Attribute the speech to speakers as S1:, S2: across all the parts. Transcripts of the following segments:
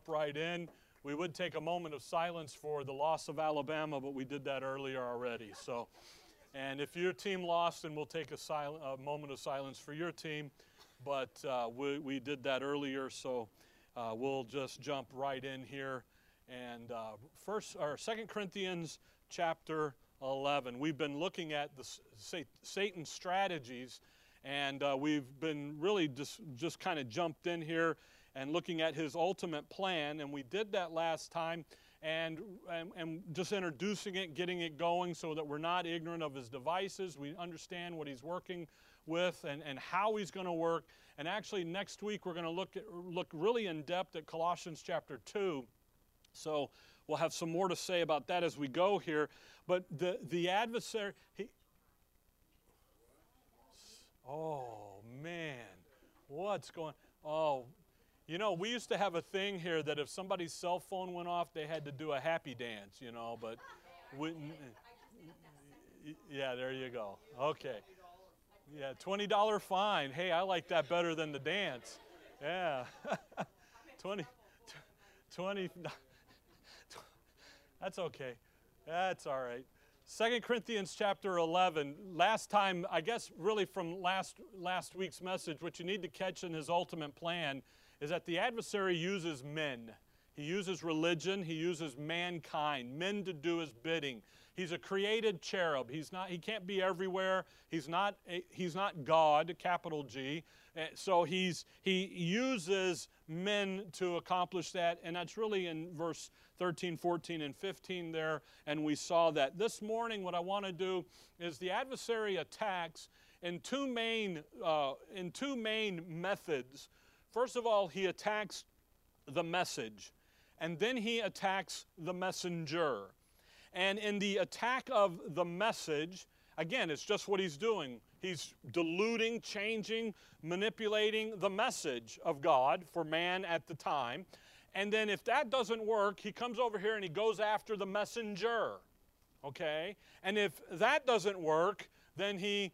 S1: jump right in. We would take a moment of silence for the loss of Alabama, but we did that earlier already. So, and if your team lost, then we'll take a, a moment of silence for your team. But uh, we, we did that earlier, so uh, we'll just jump right in here. And uh, first, or Second Corinthians chapter 11. We've been looking at the Satan's strategies, and uh, we've been really just just kind of jumped in here and looking at his ultimate plan. And we did that last time and, and, and, just introducing it, getting it going so that we're not ignorant of his devices. We understand what he's working with and, and how he's going to work. And actually, next week we're going to look, look really in depth at Colossians chapter 2. So we'll have some more to say about that as we go here. But the, the adversary, he, oh man, what's going Oh, you know, we used to have a thing here that if somebody's cell phone went off, they had to do a happy dance, you know, but we, yeah, there you go. Okay. Yeah, $20 fine. Hey, I like that better than the dance. Yeah. 20 20 That's okay. That's all right. Second Corinthians chapter 11. Last time, I guess really from last last week's message, what you need to catch in his ultimate plan is that the adversary uses men. He uses religion, he uses mankind, men to do his bidding. He's a created cherub. He's not he can't be everywhere. He's not a, he's not God, capital G. Eh, so he's he uses men to accomplish that and that's really in verse 13, 14 and 15 there and we saw that. This morning what I want to do is the adversary attacks in two main uh, in two main methods First of all, he attacks the message, and then he attacks the messenger. And in the attack of the message, again, it's just what he's doing. He's diluting, changing, manipulating the message of God for man at the time. And then if that doesn't work, he comes over here and he goes after the messenger. Okay? And if that doesn't work, then he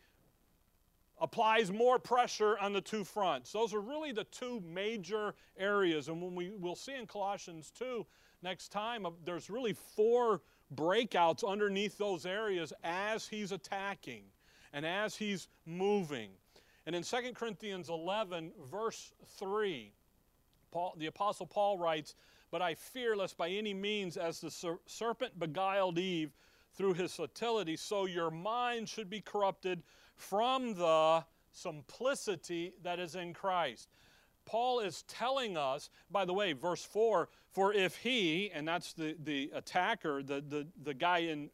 S1: applies more pressure on the two fronts. Those are really the two major areas. And when we will see in Colossians 2 next time, uh, there's really four breakouts underneath those areas as he's attacking and as he's moving. And in 2 Corinthians 11, verse 3, Paul, the Apostle Paul writes, But I fear lest by any means, as the ser- serpent beguiled Eve through his subtlety, so your mind should be corrupted from the simplicity that is in Christ. Paul is telling us, by the way, verse 4 For if he, and that's the, the attacker, the, the, the guy in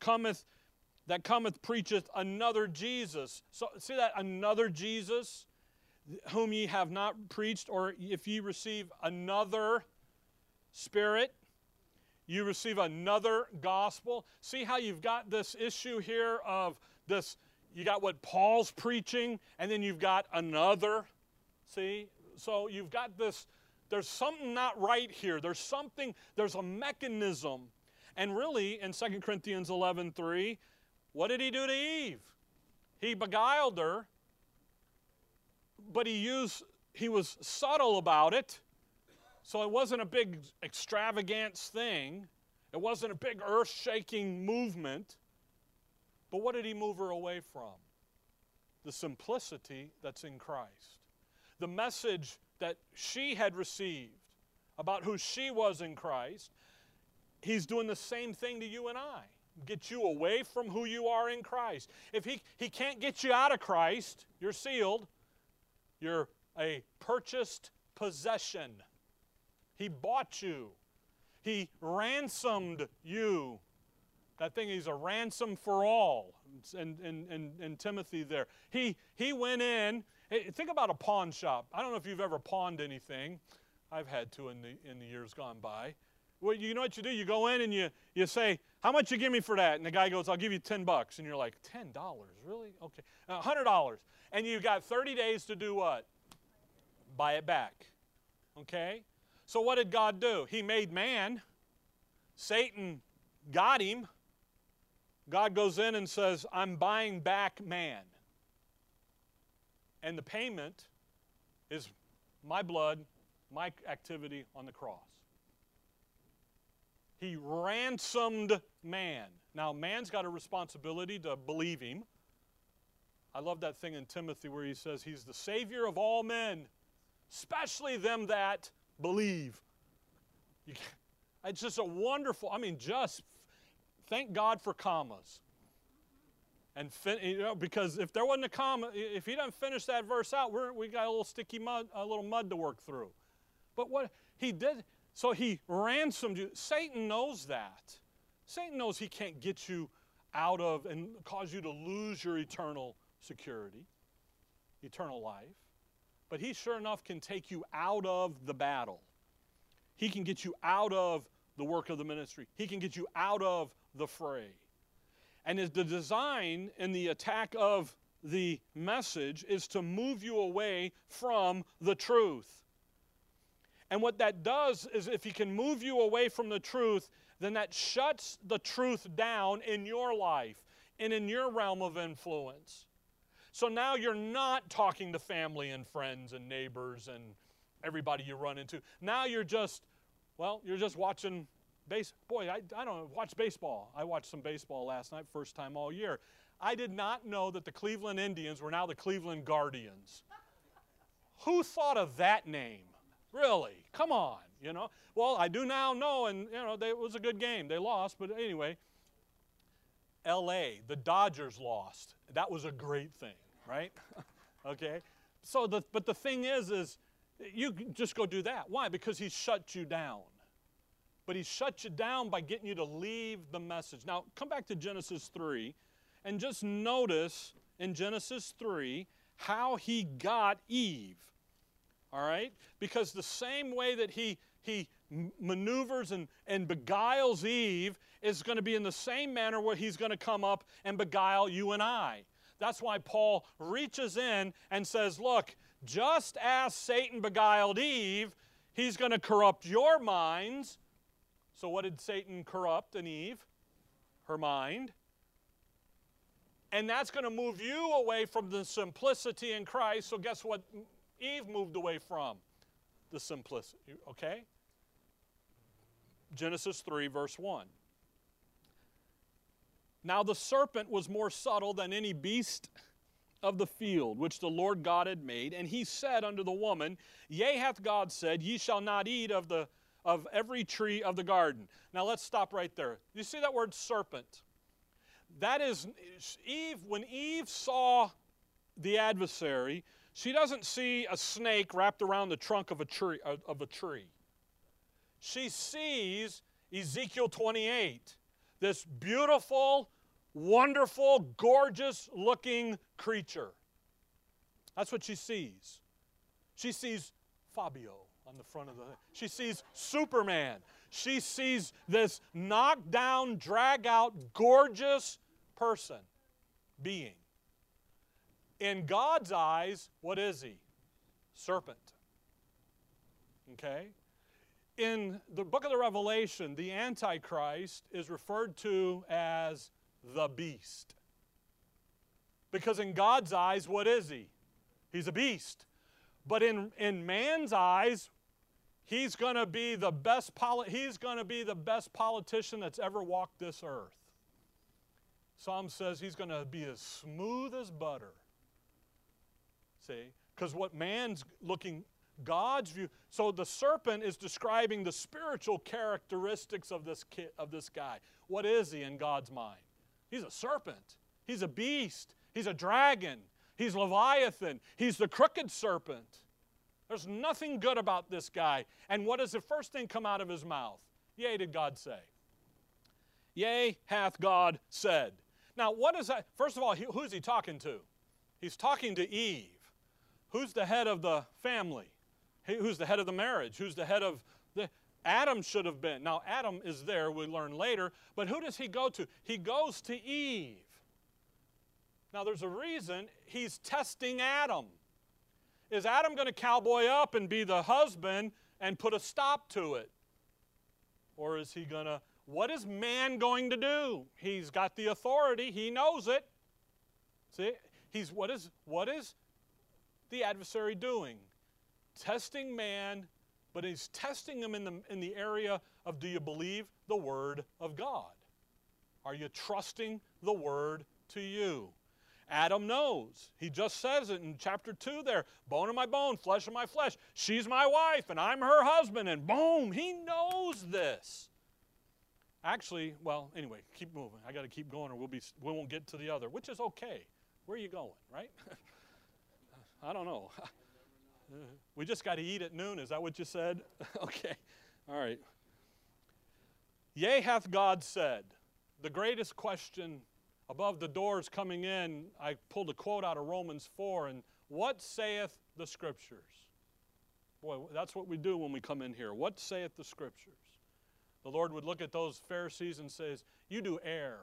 S1: cometh, that cometh preacheth another Jesus. So see that another Jesus, whom ye have not preached, or if ye receive another spirit, you receive another gospel. See how you've got this issue here of this you got what Paul's preaching, and then you've got another. See? So you've got this, there's something not right here. There's something, there's a mechanism. And really, in 2 Corinthians 11 3, what did he do to Eve? He beguiled her, but he used, he was subtle about it. So it wasn't a big extravagance thing. It wasn't a big earth shaking movement. But what did he move her away from? The simplicity that's in Christ. The message that she had received about who she was in Christ. He's doing the same thing to you and I. Get you away from who you are in Christ. If he, he can't get you out of Christ, you're sealed. You're a purchased possession. He bought you. He ransomed you that thing, he's a ransom for all. And, and, and, and Timothy there. He, he went in. Think about a pawn shop. I don't know if you've ever pawned anything. I've had to in the, in the years gone by. Well, you know what you do? You go in and you, you say, How much you give me for that? And the guy goes, I'll give you 10 bucks. And you're like, $10? Really? Okay. Uh, $100. And you've got 30 days to do what? Buy it back. Okay? So what did God do? He made man. Satan got him. God goes in and says, I'm buying back man. And the payment is my blood, my activity on the cross. He ransomed man. Now, man's got a responsibility to believe him. I love that thing in Timothy where he says he's the Savior of all men, especially them that believe. it's just a wonderful, I mean, just thank God for commas. And fin- you know, because if there wasn't a comma, if he doesn't finish that verse out, we're, we got a little sticky mud, a little mud to work through. But what he did, so he ransomed you. Satan knows that. Satan knows he can't get you out of and cause you to lose your eternal security, eternal life. But he sure enough can take you out of the battle. He can get you out of the work of the ministry. He can get you out of the fray. And is the design in the attack of the message is to move you away from the truth. And what that does is if he can move you away from the truth, then that shuts the truth down in your life and in your realm of influence. So now you're not talking to family and friends and neighbors and everybody you run into. Now you're just, well, you're just watching base. Boy, I, I don't watch baseball. I watched some baseball last night, first time all year. I did not know that the Cleveland Indians were now the Cleveland Guardians. Who thought of that name? Really? Come on, you know. Well, I do now know, and you know, they, it was a good game. They lost, but anyway. L.A. The Dodgers lost. That was a great thing, right? okay. So, the, but the thing is, is you just go do that. Why? Because he shut you down. But he shut you down by getting you to leave the message. Now, come back to Genesis 3 and just notice in Genesis 3 how he got Eve all right? Because the same way that he, he maneuvers and, and beguiles Eve is going to be in the same manner where he's going to come up and beguile you and I. That's why Paul reaches in and says, Look, just as Satan beguiled Eve, he's going to corrupt your minds. So, what did Satan corrupt in Eve? Her mind. And that's going to move you away from the simplicity in Christ. So, guess what Eve moved away from the simplicity, okay? Genesis 3, verse 1. Now the serpent was more subtle than any beast of the field which the Lord God had made, and he said unto the woman, Yea, hath God said, Ye shall not eat of the of every tree of the garden. Now let's stop right there. You see that word serpent? That is Eve, when Eve saw the adversary, she doesn't see a snake wrapped around the trunk of a tree. Uh, of a tree. She sees Ezekiel 28, this beautiful, wonderful, gorgeous looking creature. That's what she sees. She sees Fabio on the front of the. She sees Superman. She sees this knockdown, down, drag out, gorgeous person, being. In God's eyes, what is he? Serpent. Okay? In the book of the Revelation, the Antichrist is referred to as the beast. Because in God's eyes, what is he? He's a beast. But in, in man's eyes, he's going to be the best poli- he's going to be the best politician that's ever walked this earth. Psalm says he's going to be as smooth as butter. See? Because what man's looking, God's view. So the serpent is describing the spiritual characteristics of this, kid, of this guy. What is he in God's mind? He's a serpent, he's a beast, he's a dragon, he's Leviathan, he's the crooked serpent. There's nothing good about this guy. And what does the first thing come out of his mouth? Yea, did God say? Yea, hath God said. Now, what is that? First of all, who's he talking to? He's talking to Eve. Who's the head of the family? Who's the head of the marriage? Who's the head of the. Adam should have been. Now, Adam is there, we learn later, but who does he go to? He goes to Eve. Now, there's a reason he's testing Adam. Is Adam going to cowboy up and be the husband and put a stop to it? Or is he going to, what is man going to do? He's got the authority, he knows it. See, he's, what is, what is the adversary doing? Testing man but he's testing them in the, in the area of do you believe the Word of God? Are you trusting the Word to you? Adam knows. He just says it in chapter 2 there bone of my bone, flesh of my flesh. She's my wife, and I'm her husband, and boom, he knows this. Actually, well, anyway, keep moving. I got to keep going, or we'll be, we won't get to the other, which is okay. Where are you going, right? I don't know. we just got to eat at noon. Is that what you said? okay. All right. Yea, hath God said. The greatest question above the doors coming in, I pulled a quote out of Romans 4 and what saith the Scriptures? Boy, that's what we do when we come in here. What saith the Scriptures? The Lord would look at those Pharisees and says, You do err,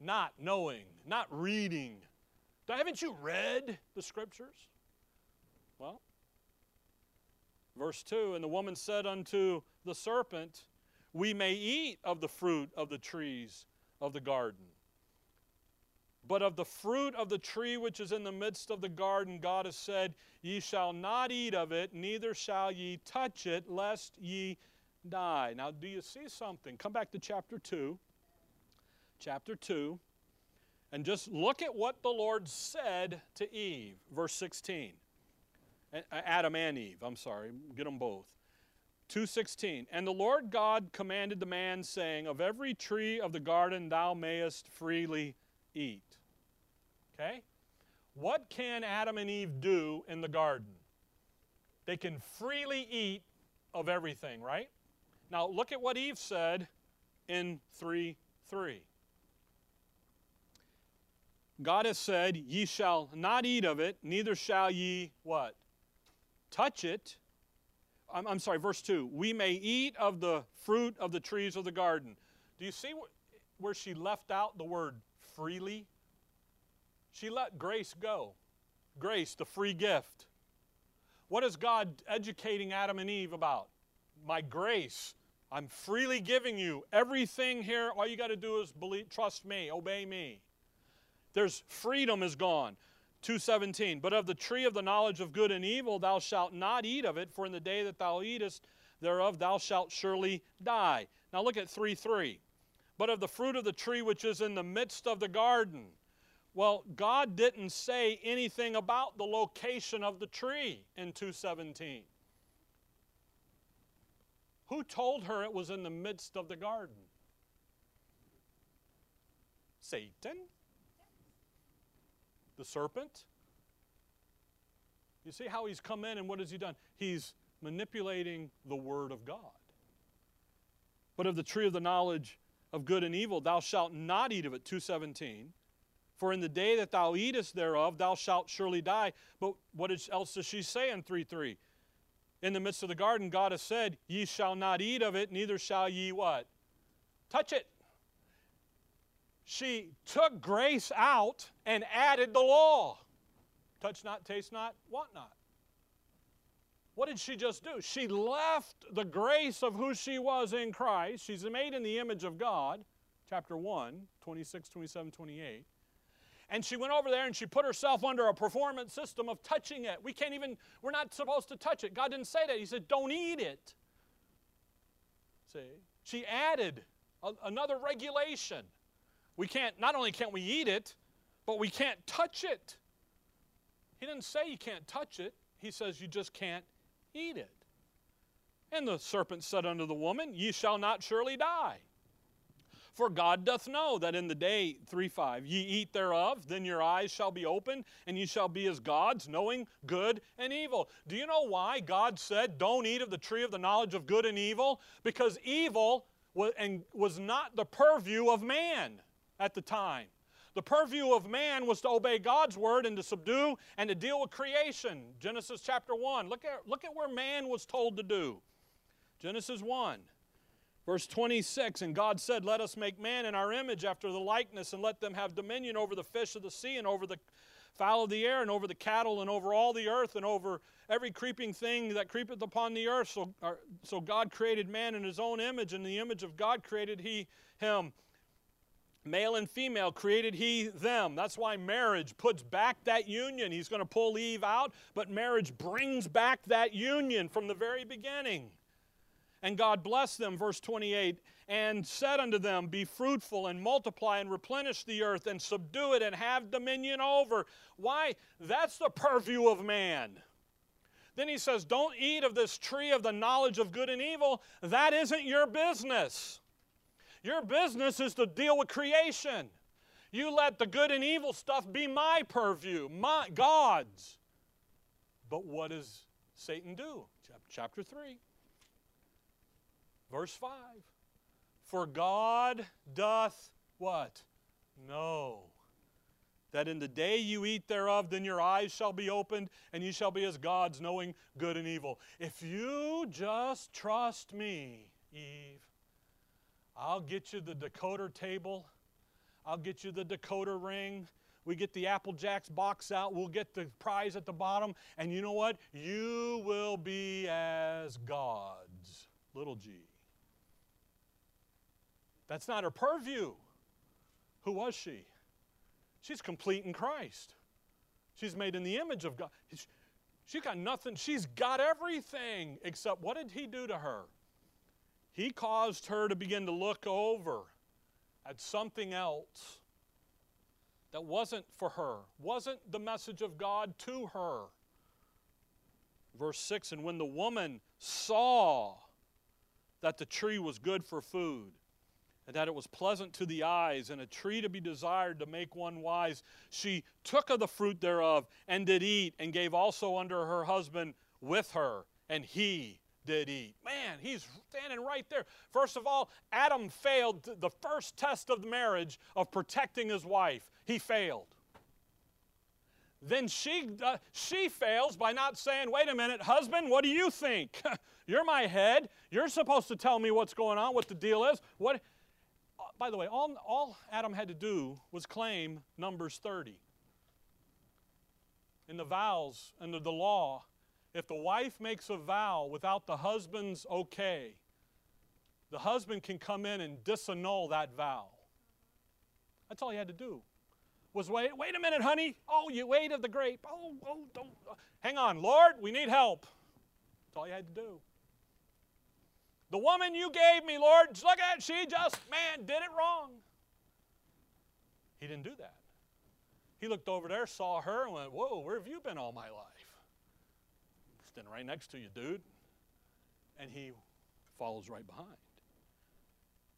S1: not knowing, not reading. Haven't you read the Scriptures? Well, verse 2 And the woman said unto the serpent, We may eat of the fruit of the trees of the garden. But of the fruit of the tree which is in the midst of the garden, God has said, Ye shall not eat of it, neither shall ye touch it, lest ye die. Now, do you see something? Come back to chapter 2. Chapter 2. And just look at what the Lord said to Eve, verse 16. Adam and Eve, I'm sorry, get them both. 2:16 And the Lord God commanded the man saying of every tree of the garden thou mayest freely eat. Okay? What can Adam and Eve do in the garden? They can freely eat of everything, right? Now look at what Eve said in 3 3. God has said, Ye shall not eat of it, neither shall ye what? Touch it. I'm, I'm sorry, verse 2. We may eat of the fruit of the trees of the garden. Do you see where she left out the word freely? She let grace go. Grace, the free gift. What is God educating Adam and Eve about? My grace. I'm freely giving you everything here. All you got to do is believe, trust me, obey me. There's freedom is gone. 217 but of the tree of the knowledge of good and evil thou shalt not eat of it for in the day that thou eatest thereof thou shalt surely die now look at 3 3 but of the fruit of the tree which is in the midst of the garden well, God didn't say anything about the location of the tree in 217. Who told her it was in the midst of the garden? Satan? The serpent? You see how he's come in and what has he done? He's manipulating the word of God. But of the tree of the knowledge of good and evil, thou shalt not eat of it, 217. For in the day that thou eatest thereof, thou shalt surely die. But what else does she say in 3 3? In the midst of the garden, God has said, Ye shall not eat of it, neither shall ye what? Touch it. She took grace out and added the law. Touch not, taste not, want not. What did she just do? She left the grace of who she was in Christ. She's made in the image of God, chapter 1, 26, 27, 28 and she went over there and she put herself under a performance system of touching it. We can't even, we're not supposed to touch it. God didn't say that. He said, don't eat it. See? She added a, another regulation. We can't, not only can't we eat it, but we can't touch it. He didn't say you can't touch it, he says you just can't eat it. And the serpent said unto the woman, Ye shall not surely die. For God doth know that in the day, 3 5, ye eat thereof, then your eyes shall be opened, and ye shall be as gods, knowing good and evil. Do you know why God said, Don't eat of the tree of the knowledge of good and evil? Because evil was not the purview of man at the time. The purview of man was to obey God's word and to subdue and to deal with creation. Genesis chapter 1. Look at, look at where man was told to do. Genesis 1. Verse 26 And God said, Let us make man in our image after the likeness, and let them have dominion over the fish of the sea, and over the fowl of the air, and over the cattle, and over all the earth, and over every creeping thing that creepeth upon the earth. So, so God created man in his own image, and the image of God created he him. Male and female created he them. That's why marriage puts back that union. He's going to pull Eve out, but marriage brings back that union from the very beginning. And God blessed them, verse 28, and said unto them, Be fruitful and multiply and replenish the earth and subdue it and have dominion over. Why? That's the purview of man. Then he says, Don't eat of this tree of the knowledge of good and evil. That isn't your business. Your business is to deal with creation. You let the good and evil stuff be my purview, my God's. But what does Satan do? Chapter 3, verse 5. For God doth what? Know that in the day you eat thereof, then your eyes shall be opened, and you shall be as gods, knowing good and evil. If you just trust me, Eve, I'll get you the decoder table. I'll get you the decoder ring. We get the Apple Jacks box out. We'll get the prize at the bottom. And you know what? You will be as gods. Little g. That's not her purview. Who was she? She's complete in Christ. She's made in the image of God. She's got nothing. She's got everything except what did he do to her? He caused her to begin to look over at something else that wasn't for her, wasn't the message of God to her. Verse 6 And when the woman saw that the tree was good for food, and that it was pleasant to the eyes, and a tree to be desired to make one wise, she took of the fruit thereof, and did eat, and gave also unto her husband with her, and he did eat. Man, he's standing right there. First of all, Adam failed the first test of the marriage of protecting his wife. He failed. Then she, uh, she fails by not saying, wait a minute, husband, what do you think? You're my head. You're supposed to tell me what's going on, what the deal is. What? Uh, by the way, all, all Adam had to do was claim Numbers 30. In the vows under the law, if the wife makes a vow without the husband's okay, the husband can come in and disannul that vow. That's all he had to do. Was wait, wait a minute, honey. Oh, you ate of the grape. Oh, oh, don't. Hang on, Lord, we need help. That's all he had to do. The woman you gave me, Lord, look at it, she just, man, did it wrong. He didn't do that. He looked over there, saw her, and went, Whoa, where have you been all my life? Standing right next to you, dude. And he follows right behind.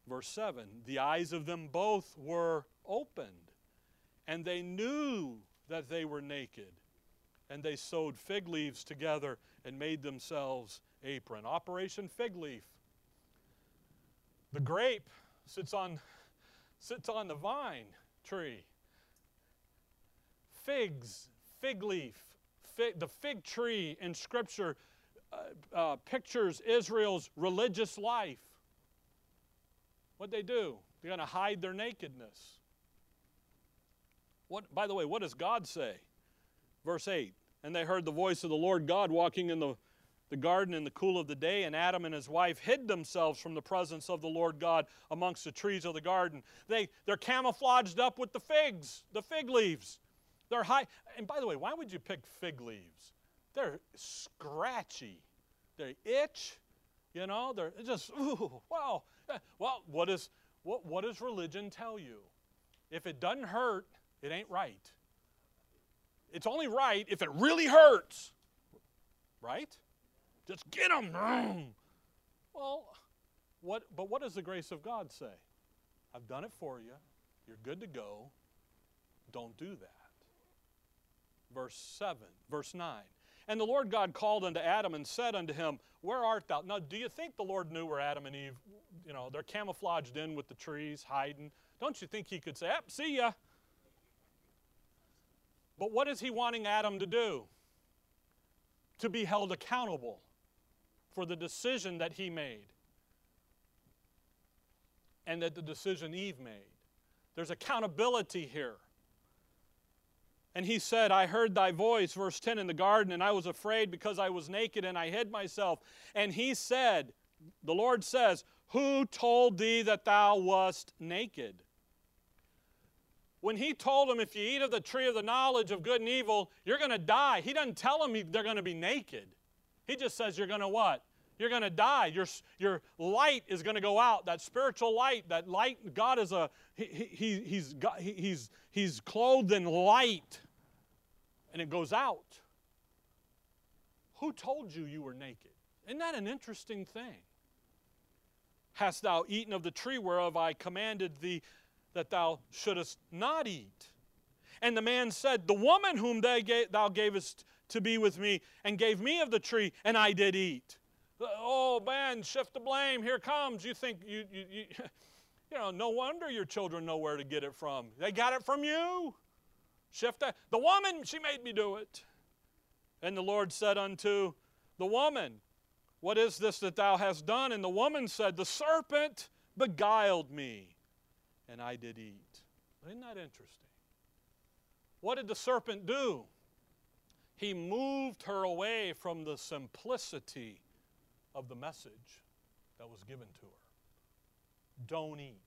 S1: Verse 7 The eyes of them both were opened, and they knew that they were naked. And they sewed fig leaves together and made themselves apron. Operation Fig Leaf. The grape sits on, sits on the vine tree. Figs, fig leaf, fig, the fig tree in Scripture uh, uh, pictures Israel's religious life. What they do? They're going to hide their nakedness. What, by the way, what does God say? Verse 8 And they heard the voice of the Lord God walking in the, the garden in the cool of the day, and Adam and his wife hid themselves from the presence of the Lord God amongst the trees of the garden. They, they're camouflaged up with the figs, the fig leaves. They're high. And by the way, why would you pick fig leaves? They're scratchy. They itch. You know, they're just, ooh. Well, what, is, what, what does religion tell you? If it doesn't hurt, it ain't right. It's only right if it really hurts. Right? Just get them. Well, what, but what does the grace of God say? I've done it for you. You're good to go. Don't do that verse 7, verse 9. And the Lord God called unto Adam and said unto him, Where art thou? Now, do you think the Lord knew where Adam and Eve, you know, they're camouflaged in with the trees, hiding? Don't you think he could say, Yep, see ya? But what is he wanting Adam to do? To be held accountable for the decision that he made and that the decision Eve made. There's accountability here. And he said, I heard thy voice, verse 10, in the garden, and I was afraid because I was naked and I hid myself. And he said, The Lord says, Who told thee that thou wast naked? when he told them, if you eat of the tree of the knowledge of good and evil, you're going to die, he doesn't tell them they're going to be naked. He just says you're going to what? You're going to die. Your, your light is going to go out. That spiritual light, that light, God is a, he, he, he's, he's, he's clothed in light. And it goes out. Who told you you were naked? Isn't that an interesting thing? Hast thou eaten of the tree whereof I commanded thee that thou shouldest not eat? And the man said, The woman whom thou gavest to be with me, and gave me of the tree, and I did eat. Oh man, shift the blame. Here comes. You think you, you, you, you know, no wonder your children know where to get it from. They got it from you. Shift that. The woman, she made me do it. And the Lord said unto the woman, What is this that thou hast done? And the woman said, The serpent beguiled me, and I did eat. Isn't that interesting? What did the serpent do? He moved her away from the simplicity of the message that was given to her. Don't eat.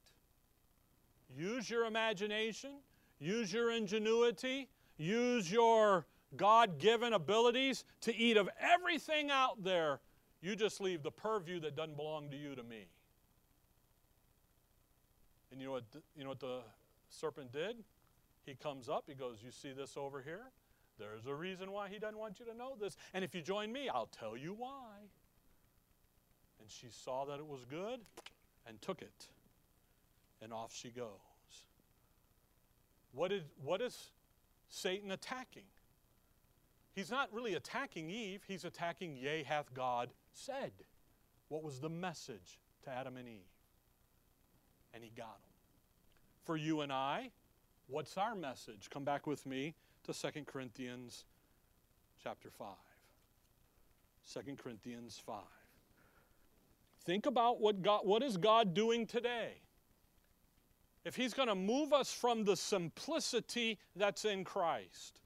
S1: Use your imagination, use your ingenuity, use your God given abilities to eat of everything out there. You just leave the purview that doesn't belong to you to me. And you know what, you know what the serpent did? He comes up, he goes, You see this over here? There's a reason why he doesn't want you to know this. And if you join me, I'll tell you why. And she saw that it was good and took it. And off she goes. What, did, what is Satan attacking? He's not really attacking Eve, he's attacking, Yea, hath God said. What was the message to Adam and Eve? And he got them. For you and I, what's our message? Come back with me to 2 Corinthians chapter 5. 2 Corinthians 5. Think about what God what is God doing today? If he's going to move us from the simplicity that's in Christ,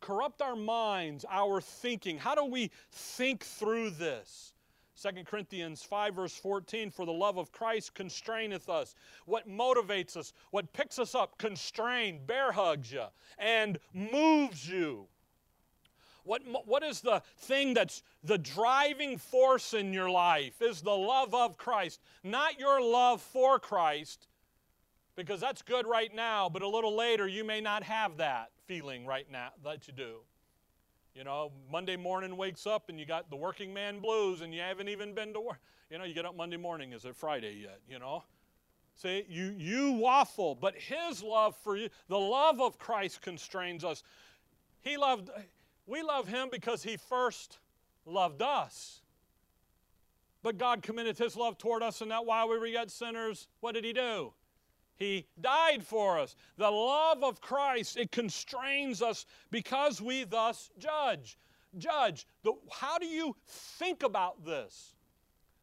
S1: corrupt our minds, our thinking. How do we think through this? 2 Corinthians 5, verse 14, for the love of Christ constraineth us. What motivates us, what picks us up, constrained, bear hugs you, and moves you. What, what is the thing that's the driving force in your life? Is the love of Christ, not your love for Christ, because that's good right now, but a little later you may not have that feeling right now that you do. You know, Monday morning wakes up and you got the working man blues and you haven't even been to work. You know, you get up Monday morning, is it Friday yet? You know? See, you, you waffle, but his love for you, the love of Christ constrains us. He loved, we love him because he first loved us. But God committed his love toward us, and that while we were yet sinners, what did he do? He died for us. The love of Christ, it constrains us because we thus judge. Judge. The, how do you think about this?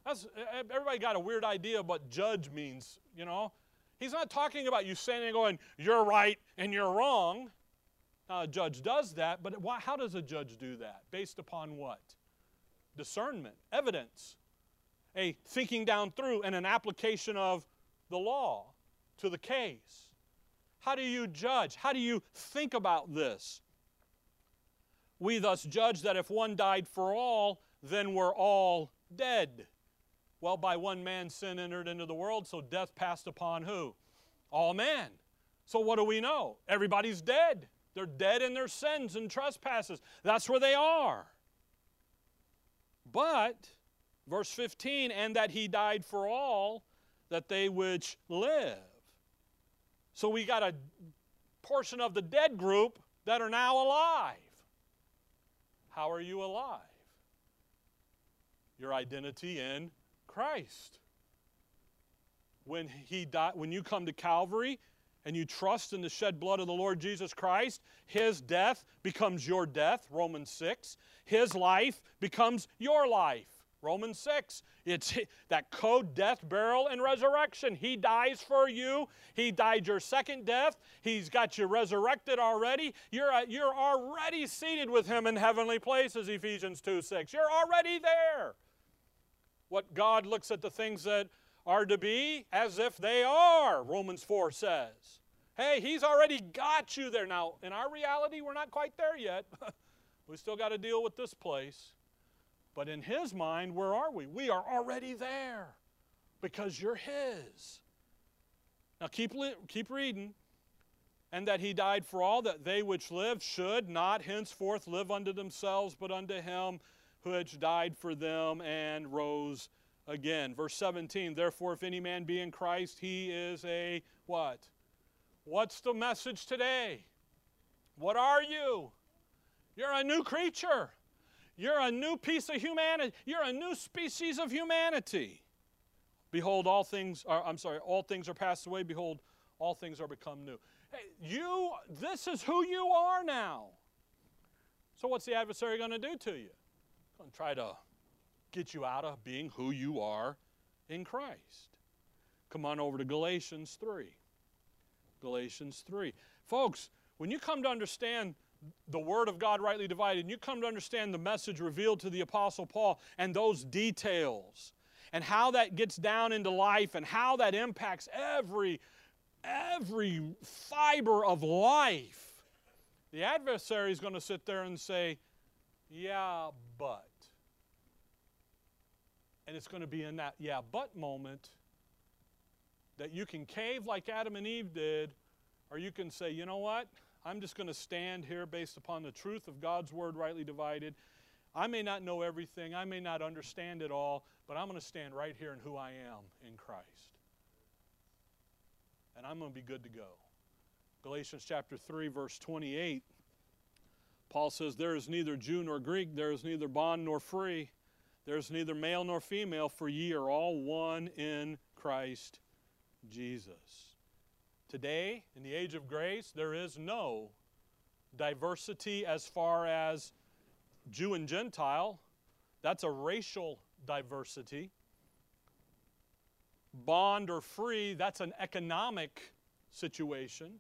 S1: That's, everybody got a weird idea of what judge means, you know? He's not talking about you saying and going, you're right and you're wrong. Now, a judge does that, but why, how does a judge do that? Based upon what? Discernment, evidence, a thinking down through, and an application of the law to the case. How do you judge? How do you think about this? We thus judge that if one died for all, then we're all dead. Well, by one man sin entered into the world, so death passed upon who? All men. So what do we know? Everybody's dead. They're dead in their sins and trespasses. That's where they are. But, verse 15, and that he died for all, that they which live. So we got a portion of the dead group that are now alive. How are you alive? Your identity in Christ. When he died, when you come to Calvary, and you trust in the shed blood of the Lord Jesus Christ, his death becomes your death, Romans 6. His life becomes your life, Romans 6. It's that code death, burial, and resurrection. He dies for you. He died your second death. He's got you resurrected already. You're, uh, you're already seated with him in heavenly places, Ephesians 2 6. You're already there. What God looks at the things that are to be as if they are, Romans 4 says. Hey, he's already got you there. Now, in our reality, we're not quite there yet. we still got to deal with this place. But in his mind, where are we? We are already there because you're his. Now keep, keep reading. And that he died for all, that they which live should not henceforth live unto themselves, but unto him which died for them and rose again. Verse 17, therefore, if any man be in Christ, he is a what? What's the message today? What are you? You're a new creature. You're a new piece of humanity. You're a new species of humanity. Behold, all things are, I'm sorry, all things are passed away. Behold, all things are become new. Hey, you, this is who you are now. So, what's the adversary going to do to you? Going to try to get you out of being who you are in Christ. Come on over to Galatians 3. Galatians 3. Folks, when you come to understand the Word of God rightly divided, and you come to understand the message revealed to the Apostle Paul and those details, and how that gets down into life, and how that impacts every, every fiber of life, the adversary is going to sit there and say, Yeah, but. And it's going to be in that yeah, but moment that you can cave like Adam and Eve did, or you can say, you know what? I'm just going to stand here based upon the truth of God's word rightly divided. I may not know everything, I may not understand it all, but I'm going to stand right here in who I am in Christ. And I'm going to be good to go. Galatians chapter 3, verse 28, Paul says, There is neither Jew nor Greek, there is neither bond nor free, there is neither male nor female, for ye are all one in Christ Jesus. Today, in the age of grace, there is no diversity as far as Jew and Gentile. That's a racial diversity. Bond or free, that's an economic situation.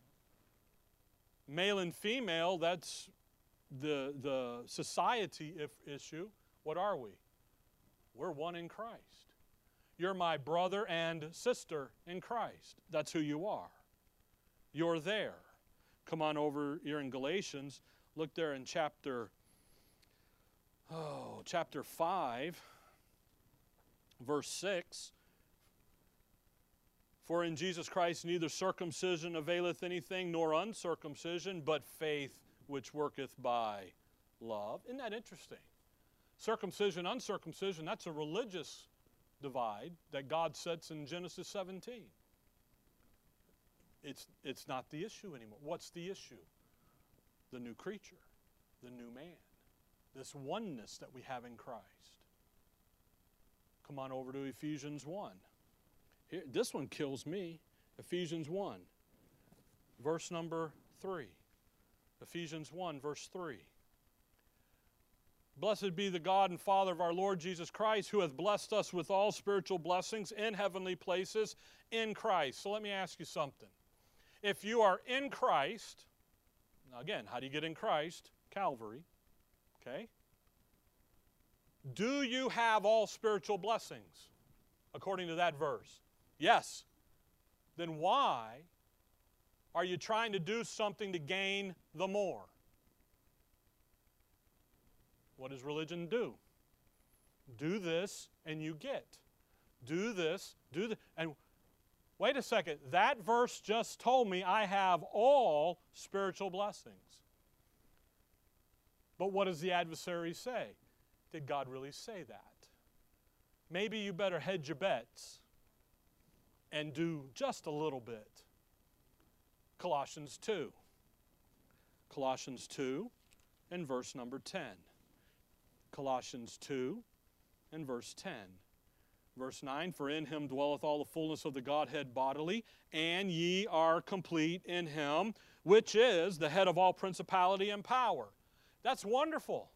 S1: Male and female, that's the, the society if, issue. What are we? We're one in Christ. You're my brother and sister in Christ. That's who you are. You're there. Come on over here in Galatians. Look there in chapter oh, chapter 5 verse 6. For in Jesus Christ neither circumcision availeth anything nor uncircumcision, but faith which worketh by love. Isn't that interesting? Circumcision, uncircumcision, that's a religious divide that God sets in Genesis 17 it's, it's not the issue anymore. What's the issue? The new creature, the new man, this oneness that we have in Christ. Come on over to Ephesians 1. Here, this one kills me. Ephesians 1, verse number 3. Ephesians 1, verse 3. Blessed be the God and Father of our Lord Jesus Christ, who hath blessed us with all spiritual blessings in heavenly places in Christ. So let me ask you something if you are in Christ, again, how do you get in Christ? Calvary. Okay? Do you have all spiritual blessings according to that verse? Yes. Then why are you trying to do something to gain the more? What does religion do? Do this and you get. Do this, do this. and Wait a second, that verse just told me I have all spiritual blessings. But what does the adversary say? Did God really say that? Maybe you better hedge your bets and do just a little bit. Colossians 2. Colossians 2 and verse number 10. Colossians 2 and verse 10. Verse 9 For in him dwelleth all the fullness of the Godhead bodily, and ye are complete in him, which is the head of all principality and power. That's wonderful.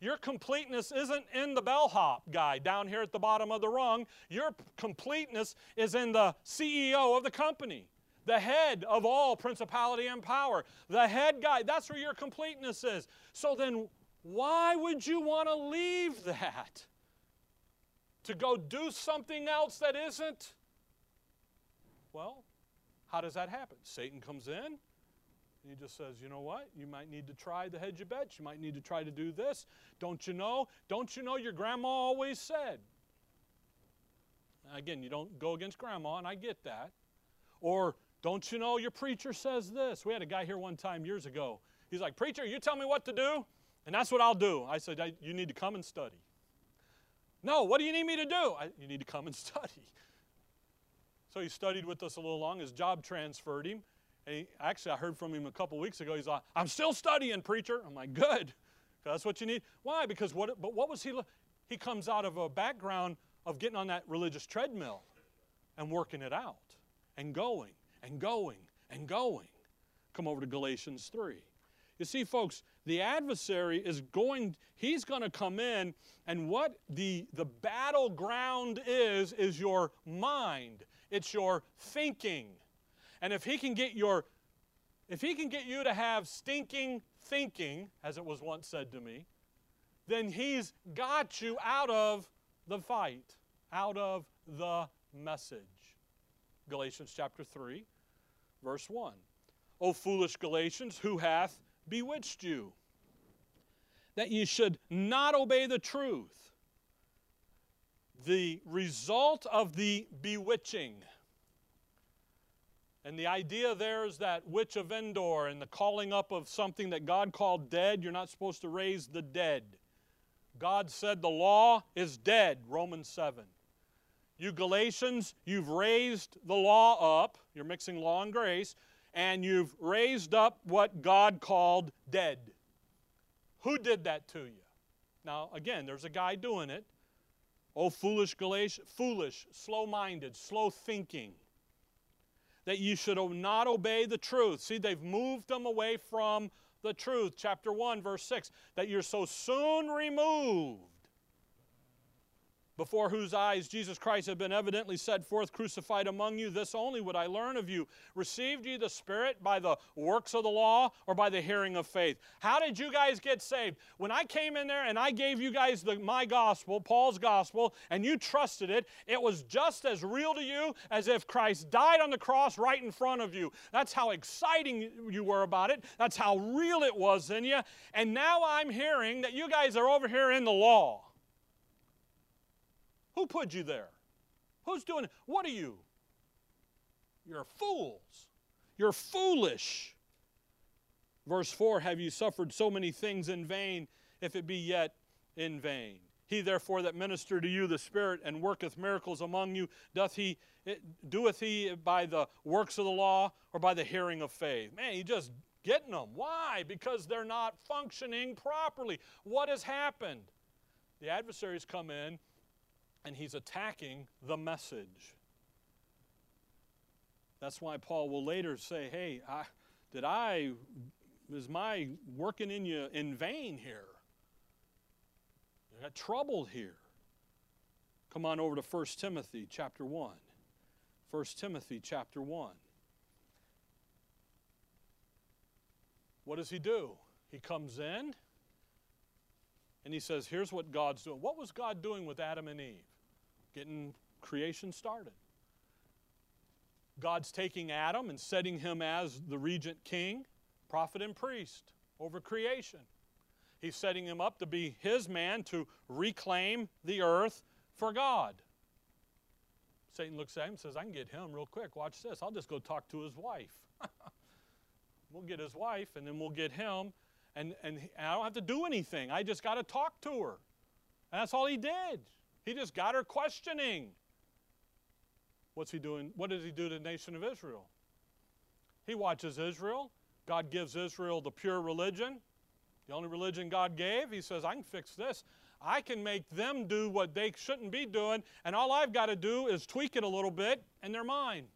S1: Your completeness isn't in the bellhop guy down here at the bottom of the rung. Your completeness is in the CEO of the company, the head of all principality and power. The head guy, that's where your completeness is. So then, why would you want to leave that? To go do something else that isn't? Well, How does that happen? Satan comes in, he just says, you know what? You might need to try the hedge of bets. You might need to try to do this. Don't you know? Don't you know your grandma always said? Again, you don't go against grandma, and I get that. Or, don't you know your preacher says this? We had a guy here one time years ago. He's like, Preacher, you tell me what to do, and that's what I'll do. I said, You need to come and study. No, what do you need me to do? I, you need to come and study. So he studied with us a little long. His job transferred him. And he, actually, I heard from him a couple weeks ago. He's like, I'm still studying, preacher. I'm like, good. That's what you need. Why? Because what, but what was he? He comes out of a background of getting on that religious treadmill and working it out and going and going and going. Come over to Galatians 3. You see, folks, the adversary is going, he's going to come in, and what the, the battleground is, is your mind. It's your thinking. And if he can get your, if he can get you to have stinking thinking, as it was once said to me, then he's got you out of the fight, out of the message. Galatians chapter 3, verse 1. O foolish Galatians, who hath bewitched you? That you should not obey the truth. The result of the bewitching. And the idea there is that witch of Endor and the calling up of something that God called dead. You're not supposed to raise the dead. God said the law is dead, Romans 7. You Galatians, you've raised the law up. You're mixing law and grace and you've raised up what God called dead. Who did that to you? Now, again, there's a guy doing it. Oh, foolish Galatians, foolish, slow minded, slow thinking. That you should not obey the truth. See, they've moved them away from the truth. Chapter 1, verse 6. That you're so soon removed before whose eyes Jesus Christ had been evidently set forth crucified among you. This only would I learn of you. Received ye the Spirit by the works of the law or by the hearing of faith? How did you guys get saved? When I came in there and I gave you guys the, my gospel, Paul's gospel, and you trusted it, it was just as real to you as if Christ died on the cross right in front of you. That's how exciting you were about it. That's how real it was in you. And now I'm hearing that you guys are over here in the law. Who put you there? Who's doing it? What are you? You're fools. You're foolish. Verse 4 Have you suffered so many things in vain, if it be yet in vain? He therefore that ministered to you the Spirit and worketh miracles among you, doth he eh, doeth he by the works of the law or by the hearing of faith? Man, he just getting them. Why? Because they're not functioning properly. What has happened? The adversaries come in and he's attacking the message. That's why Paul will later say, Hey, I, did I, is my working in you in vain here? I got trouble here. Come on over to 1 Timothy chapter 1. 1 Timothy chapter 1. What does he do? He comes in and he says, Here's what God's doing. What was God doing with Adam and Eve? Getting creation started. God's taking Adam and setting him as the regent king, prophet, and priest over creation. He's setting him up to be his man to reclaim the earth for God. Satan looks at him and says, I can get him real quick. Watch this. I'll just go talk to his wife. we'll get his wife, and then we'll get him and, and I don't have to do anything. I just got to talk to her. And that's all he did. He just got her questioning. What's he doing? What does he do to the nation of Israel? He watches Israel. God gives Israel the pure religion, the only religion God gave. He says, I can fix this. I can make them do what they shouldn't be doing, and all I've got to do is tweak it a little bit, and they're mine.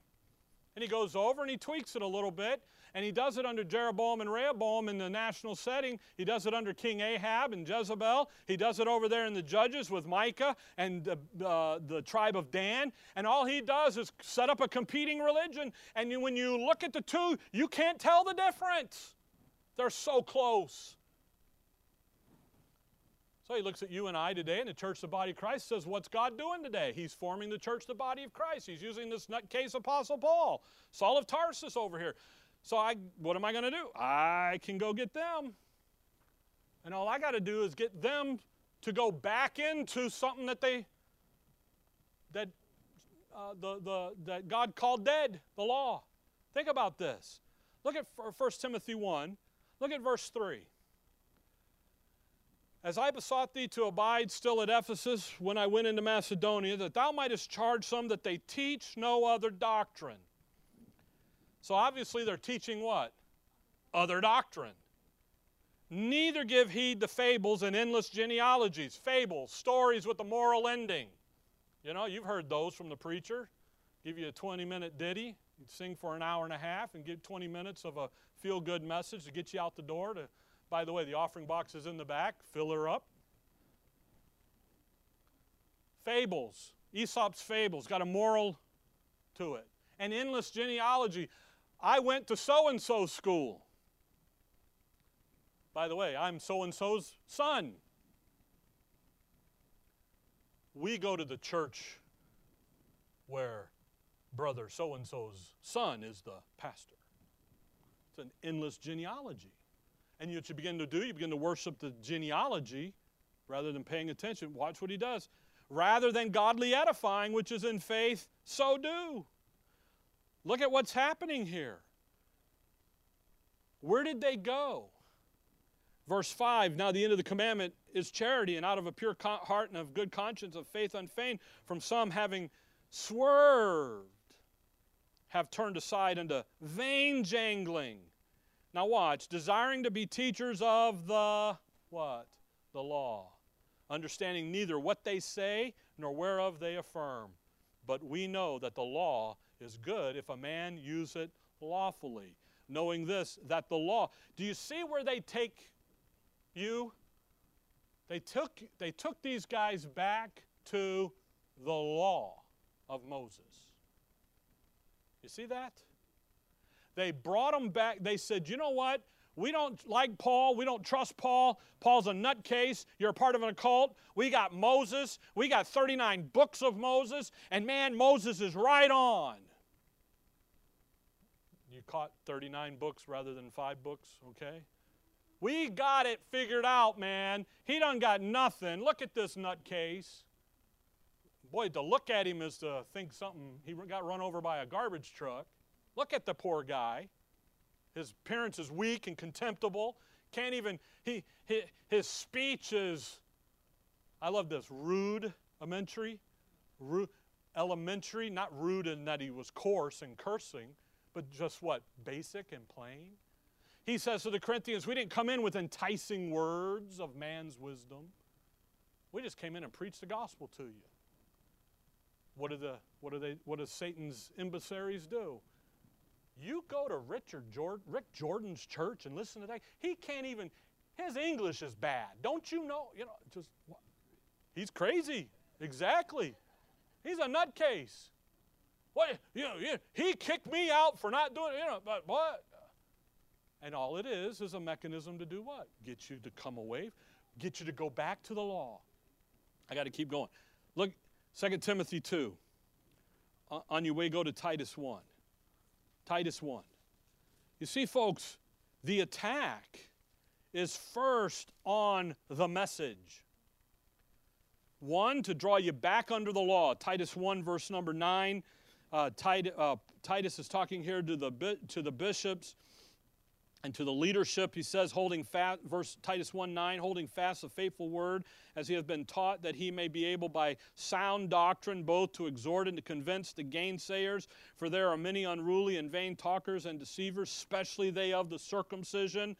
S1: And he goes over and he tweaks it a little bit, and he does it under Jeroboam and Rehoboam in the national setting. He does it under King Ahab and Jezebel. He does it over there in the judges with Micah and the, uh, the tribe of Dan. And all he does is set up a competing religion. And when you look at the two, you can't tell the difference. They're so close. So he looks at you and I today, and the church, the body of Christ, says, What's God doing today? He's forming the church, the body of Christ. He's using this nutcase Apostle Paul, Saul of Tarsus over here. So I, what am I going to do? I can go get them. And all I got to do is get them to go back into something that they, that, uh, the, the, that God called dead, the law. Think about this. Look at 1 Timothy 1. Look at verse 3. As I besought thee to abide still at Ephesus when I went into Macedonia, that thou mightest charge some that they teach no other doctrine. So obviously they're teaching what? Other doctrine. Neither give heed to fables and endless genealogies. Fables, stories with a moral ending. You know, you've heard those from the preacher. Give you a 20 minute ditty, you sing for an hour and a half, and give 20 minutes of a feel good message to get you out the door to by the way, the offering box is in the back. Fill her up. Fables. Aesop's fables got a moral to it. An endless genealogy. I went to so and so school. By the way, I'm so and so's son. We go to the church where brother so and so's son is the pastor. It's an endless genealogy. And what you begin to do, you begin to worship the genealogy rather than paying attention. Watch what he does. Rather than godly edifying, which is in faith, so do. Look at what's happening here. Where did they go? Verse 5 Now the end of the commandment is charity, and out of a pure heart and of good conscience, of faith unfeigned, from some having swerved, have turned aside unto vain jangling now watch, desiring to be teachers of the what? The law, understanding neither what they say nor whereof they affirm. But we know that the law is good if a man use it lawfully. Knowing this, that the law, do you see where they take you? They took, they took these guys back to the law of Moses. You see that? They brought him back. They said, you know what? We don't like Paul. We don't trust Paul. Paul's a nutcase. You're a part of an occult. We got Moses. We got 39 books of Moses. And man, Moses is right on. You caught 39 books rather than five books, okay? We got it figured out, man. He done got nothing. Look at this nutcase. Boy, to look at him is to think something. He got run over by a garbage truck. Look at the poor guy. His appearance is weak and contemptible. Can't even, he, he his speech is, I love this, rude, elementary, rude, elementary, not rude in that he was coarse and cursing, but just what? Basic and plain. He says to the Corinthians, We didn't come in with enticing words of man's wisdom. We just came in and preached the gospel to you. What do, the, what do, they, what do Satan's emissaries do? You go to Richard Jordan, Rick Jordan's church and listen to that. He can't even, his English is bad. Don't you know? You know, just, he's crazy. Exactly. He's a nutcase. What, you know, he kicked me out for not doing, you know, but what? And all it is is a mechanism to do what? Get you to come away, get you to go back to the law. I got to keep going. Look, 2 Timothy 2. On your way, go to Titus 1. Titus 1. You see, folks, the attack is first on the message. One, to draw you back under the law. Titus 1, verse number 9. Uh, uh, Titus is talking here to the, to the bishops and to the leadership, he says, holding fast, verse Titus 1 9, holding fast the faithful word as he has been taught, that he may be able by sound doctrine both to exhort and to convince the gainsayers. For there are many unruly and vain talkers and deceivers, especially they of the circumcision,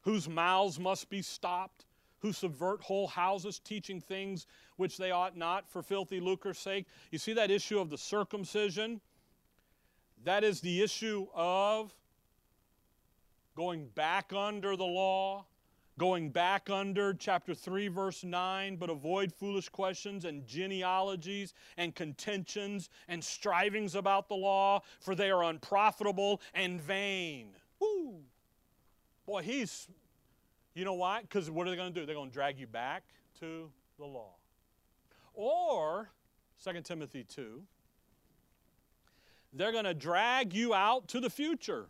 S1: whose mouths must be stopped, who subvert whole houses, teaching things which they ought not for filthy lucre's sake. You see that issue of the circumcision? That is the issue of going back under the law, going back under chapter 3, verse 9, but avoid foolish questions and genealogies and contentions and strivings about the law, for they are unprofitable and vain. Woo! Boy, he's, you know why? Because what are they going to do? They're going to drag you back to the law. Or, 2 Timothy 2, they're going to drag you out to the future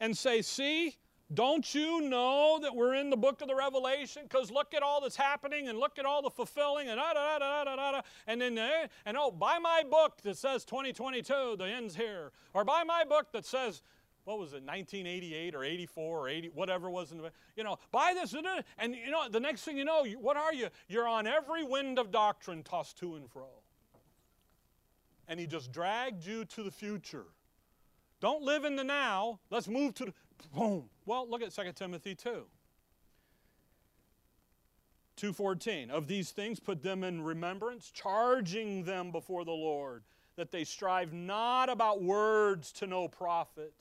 S1: and say, see, don't you know that we're in the book of the Revelation? Because look at all that's happening and look at all the fulfilling and da da da da da da. And then, uh, and oh, buy my book that says 2022, the end's here. Or buy my book that says, what was it, 1988 or 84 or 80, whatever was in the, you know, buy this. And, you know, the next thing you know, what are you? You're on every wind of doctrine tossed to and fro. And he just dragged you to the future. Don't live in the now. Let's move to the boom. Well, look at 2 Timothy 2. 2:14 Of these things put them in remembrance, charging them before the Lord that they strive not about words to no profit,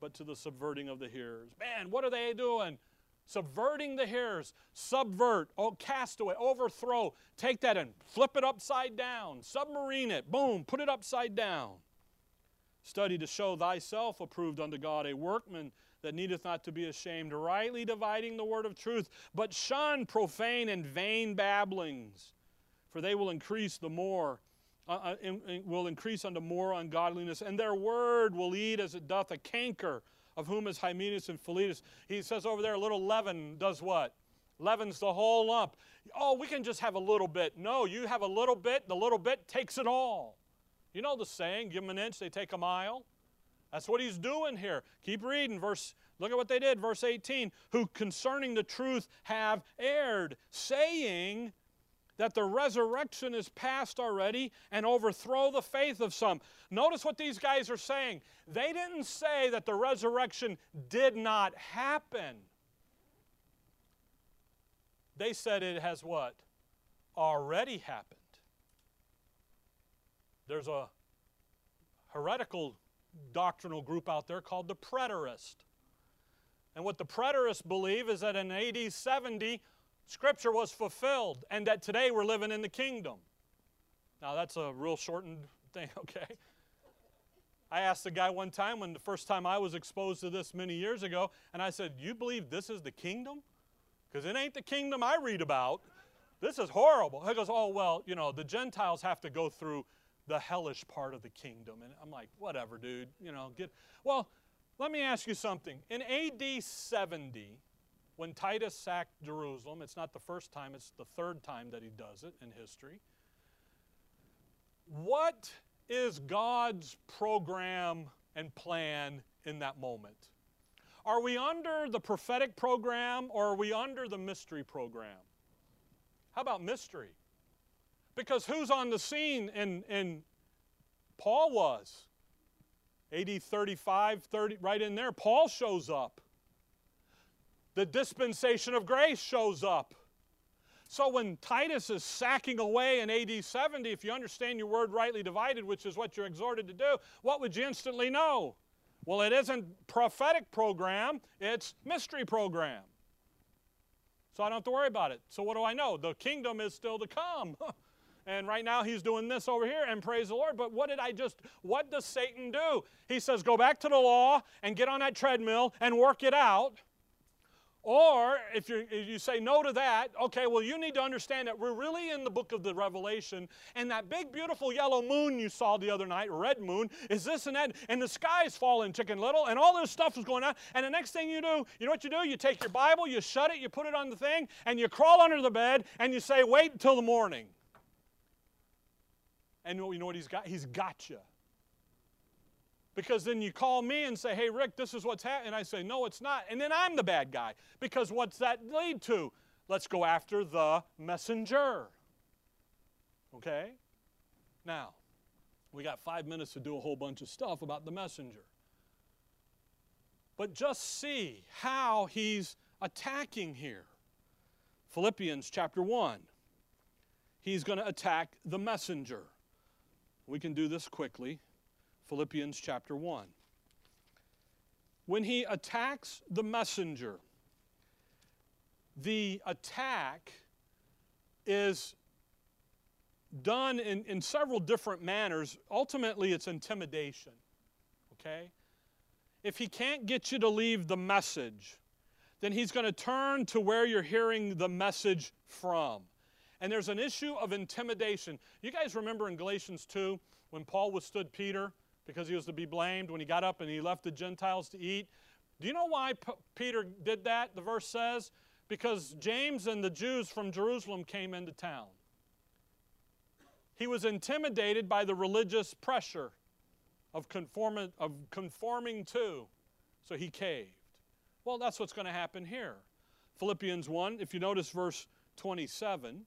S1: but to the subverting of the hearers. Man, what are they doing? Subverting the hearers. Subvert, oh, cast away, overthrow. Take that and flip it upside down. Submarine it. Boom, put it upside down. Study to show thyself approved unto God, a workman that needeth not to be ashamed, rightly dividing the word of truth, but shun profane and vain babblings, for they will increase the more. Uh, uh, will increase unto more ungodliness, and their word will eat as it doth a canker, of whom is Hymenaeus and Philetus. He says over there, a little leaven does what? Leavens the whole lump. Oh, we can just have a little bit. No, you have a little bit, the little bit takes it all. You know the saying, give them an inch, they take a mile. That's what he's doing here. Keep reading. Verse, look at what they did. Verse 18, who concerning the truth have erred, saying that the resurrection is past already and overthrow the faith of some. Notice what these guys are saying. They didn't say that the resurrection did not happen. They said it has what? Already happened. There's a heretical doctrinal group out there called the preterist. And what the preterists believe is that in AD 70, Scripture was fulfilled and that today we're living in the kingdom. Now, that's a real shortened thing, okay? I asked the guy one time when the first time I was exposed to this many years ago, and I said, You believe this is the kingdom? Because it ain't the kingdom I read about. This is horrible. He goes, Oh, well, you know, the Gentiles have to go through the hellish part of the kingdom. And I'm like, whatever, dude. You know, get. Well, let me ask you something. In AD 70, when Titus sacked Jerusalem, it's not the first time, it's the third time that he does it in history. What is God's program and plan in that moment? Are we under the prophetic program or are we under the mystery program? How about mystery? Because who's on the scene? And, and Paul was. AD 35, 30, right in there, Paul shows up. The dispensation of grace shows up. So when Titus is sacking away in AD 70, if you understand your word rightly divided, which is what you're exhorted to do, what would you instantly know? Well, it isn't prophetic program, it's mystery program. So I don't have to worry about it. So what do I know? The kingdom is still to come. and right now he's doing this over here and praise the Lord. But what did I just, what does Satan do? He says, go back to the law and get on that treadmill and work it out. Or if, if, you say no to that, okay, well, you need to understand that we're really in the book of the Revelation, and that big, beautiful yellow moon you saw the other night, red moon, is this and that, and the sky's falling, chicken little, and all this stuff is going on. And the next thing you do, you know what you do? You take your Bible, you shut it, you put it on the thing, and you crawl under the bed, and you say, wait until the morning. And you know what he's got? He's got you. Because then you call me and say, hey, Rick, this is what's happening. And I say, no, it's not. And then I'm the bad guy. Because what's that lead to? Let's go after the messenger. Okay? Now, we got five minutes to do a whole bunch of stuff about the messenger. But just see how he's attacking here. Philippians chapter 1. He's going to attack the messenger. We can do this quickly. Philippians chapter 1. When he attacks the messenger, the attack is done in, in several different manners. Ultimately, it's intimidation. Okay? If he can't get you to leave the message, then he's going to turn to where you're hearing the message from. And there's an issue of intimidation. You guys remember in Galatians 2 when Paul withstood Peter because he was to be blamed when he got up and he left the Gentiles to eat? Do you know why P- Peter did that? The verse says, because James and the Jews from Jerusalem came into town. He was intimidated by the religious pressure of, of conforming to, so he caved. Well, that's what's going to happen here. Philippians 1, if you notice verse 27,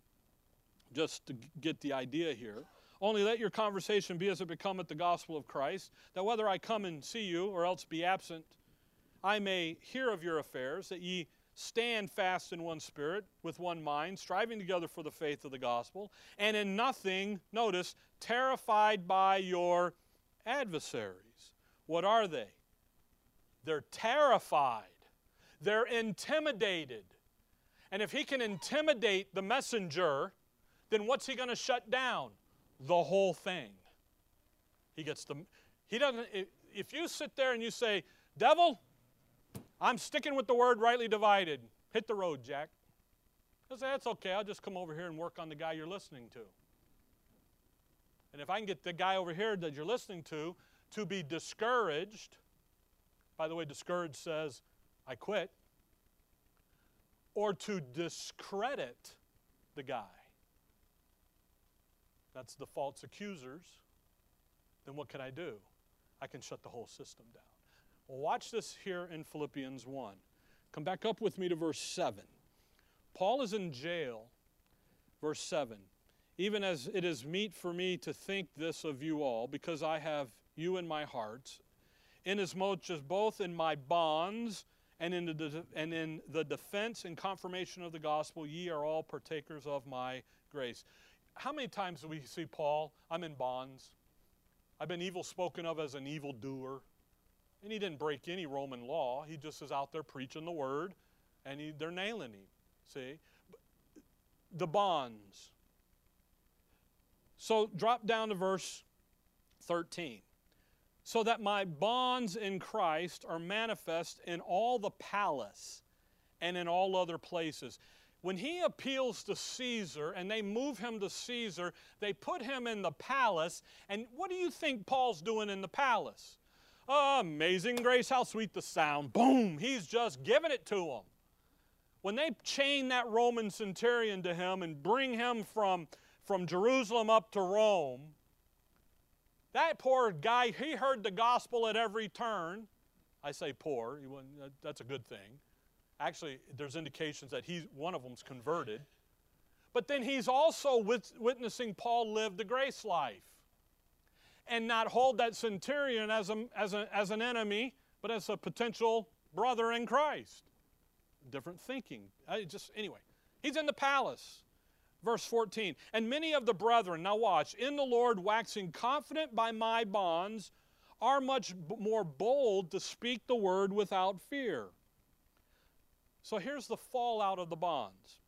S1: just to get the idea here. Only let your conversation be as it becometh the gospel of Christ, that whether I come and see you or else be absent, I may hear of your affairs, that ye stand fast in one spirit, with one mind, striving together for the faith of the gospel, and in nothing, notice, terrified by your adversaries. What are they? They're terrified, they're intimidated. And if he can intimidate the messenger, then what's he going to shut down? The whole thing. He gets the, he doesn't, if you sit there and you say, Devil, I'm sticking with the word rightly divided. Hit the road, Jack. I say, that's okay. I'll just come over here and work on the guy you're listening to. And if I can get the guy over here that you're listening to to be discouraged, by the way, discouraged says, I quit, or to discredit the guy, that's the false accusers, then what can I do? I can shut the whole system down. Well, watch this here in Philippians 1. Come back up with me to verse 7. Paul is in jail, verse 7. Even as it is meet for me to think this of you all, because I have you in my heart, inasmuch as both in my bonds and in the, and in the defense and confirmation of the gospel, ye are all partakers of my grace. How many times do we see Paul? I'm in bonds. I've been evil spoken of as an evil doer. And he didn't break any Roman law. He just is out there preaching the word, and he, they're nailing him. See? The bonds. So drop down to verse 13. So that my bonds in Christ are manifest in all the palace and in all other places. When he appeals to Caesar and they move him to Caesar, they put him in the palace. And what do you think Paul's doing in the palace? Oh, amazing grace, how sweet the sound. Boom, he's just giving it to them. When they chain that Roman centurion to him and bring him from, from Jerusalem up to Rome, that poor guy, he heard the gospel at every turn. I say poor, that's a good thing. Actually, there's indications that he's, one of them's converted. But then he's also witnessing Paul live the grace life and not hold that centurion as, a, as, a, as an enemy, but as a potential brother in Christ. Different thinking. I just anyway, he's in the palace. Verse 14. And many of the brethren, now watch, in the Lord waxing confident by my bonds, are much more bold to speak the word without fear. So here's the fallout of the bonds.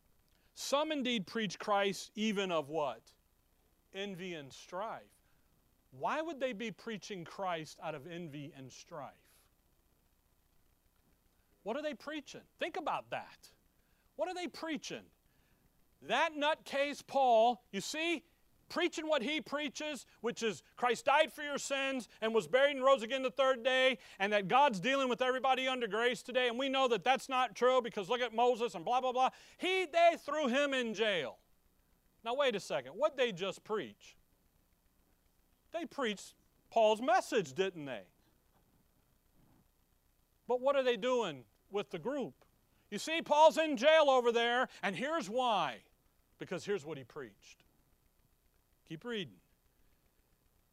S1: Some indeed preach Christ even of what? Envy and strife. Why would they be preaching Christ out of envy and strife? What are they preaching? Think about that. What are they preaching? That nutcase Paul, you see, preaching what he preaches, which is Christ died for your sins and was buried and rose again the third day, and that God's dealing with everybody under grace today. And we know that that's not true because look at Moses and blah, blah, blah. He, they threw him in jail. Now, wait a second. What they just preach? They preached Paul's message, didn't they? But what are they doing with the group? You see, Paul's in jail over there, and here's why. Because here's what he preached. Keep reading.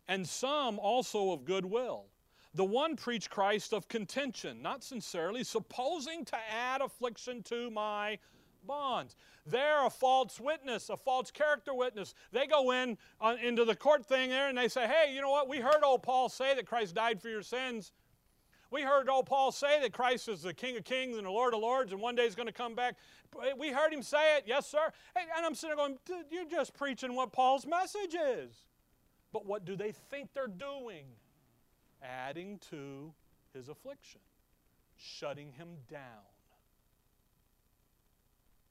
S1: And some also of goodwill. The one preached Christ of contention, not sincerely, supposing to add affliction to my bonds. They're a false witness, a false character witness. They go in uh, into the court thing there and they say, hey, you know what? We heard old Paul say that Christ died for your sins. We heard old Paul say that Christ is the King of Kings and the Lord of Lords and one day he's going to come back. We heard him say it, yes, sir. And I'm sitting there going, you're just preaching what Paul's message is. But what do they think they're doing? Adding to his affliction, shutting him down.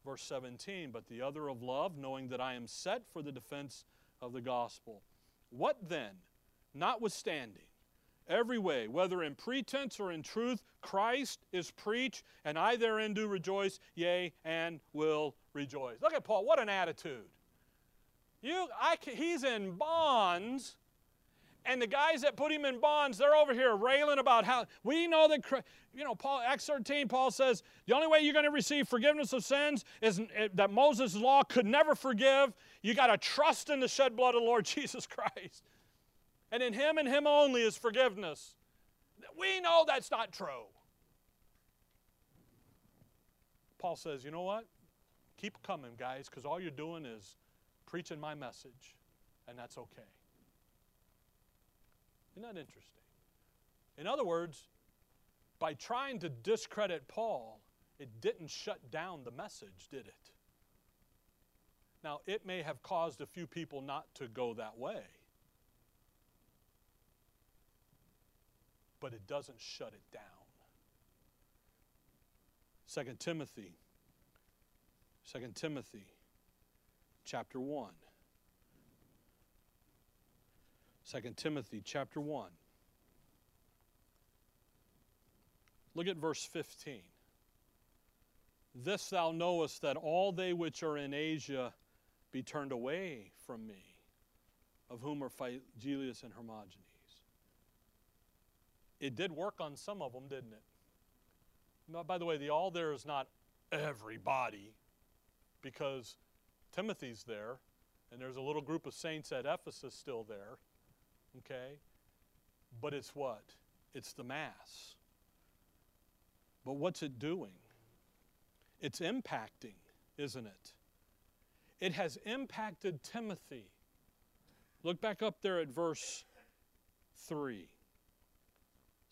S1: Verse 17, but the other of love, knowing that I am set for the defense of the gospel. What then? Notwithstanding, every way, whether in pretense or in truth, Christ is preached, and I therein do rejoice, yea, and will rejoice. Look at Paul, what an attitude. You, I, he's in bonds, and the guys that put him in bonds, they're over here railing about how we know that, you know, Paul, Acts 13, Paul says the only way you're going to receive forgiveness of sins is eh, that Moses' law could never forgive. You got to trust in the shed blood of the Lord Jesus Christ. And in Him and Him only is forgiveness. We know that's not true. Paul says, you know what? Keep coming, guys, because all you're doing is preaching my message, and that's okay. Isn't that interesting? In other words, by trying to discredit Paul, it didn't shut down the message, did it? Now, it may have caused a few people not to go that way, but it doesn't shut it down. 2 Timothy 2 Timothy chapter 1 2 Timothy chapter 1 Look at verse 15. This thou knowest that all they which are in Asia be turned away from me, of whom are Phygellus and Hermogenes. It did work on some of them, didn't it? Now, by the way, the all there is not everybody, because Timothy's there, and there's a little group of saints at Ephesus still there, okay? But it's what? It's the mass. But what's it doing? It's impacting, isn't it? It has impacted Timothy. Look back up there at verse 3.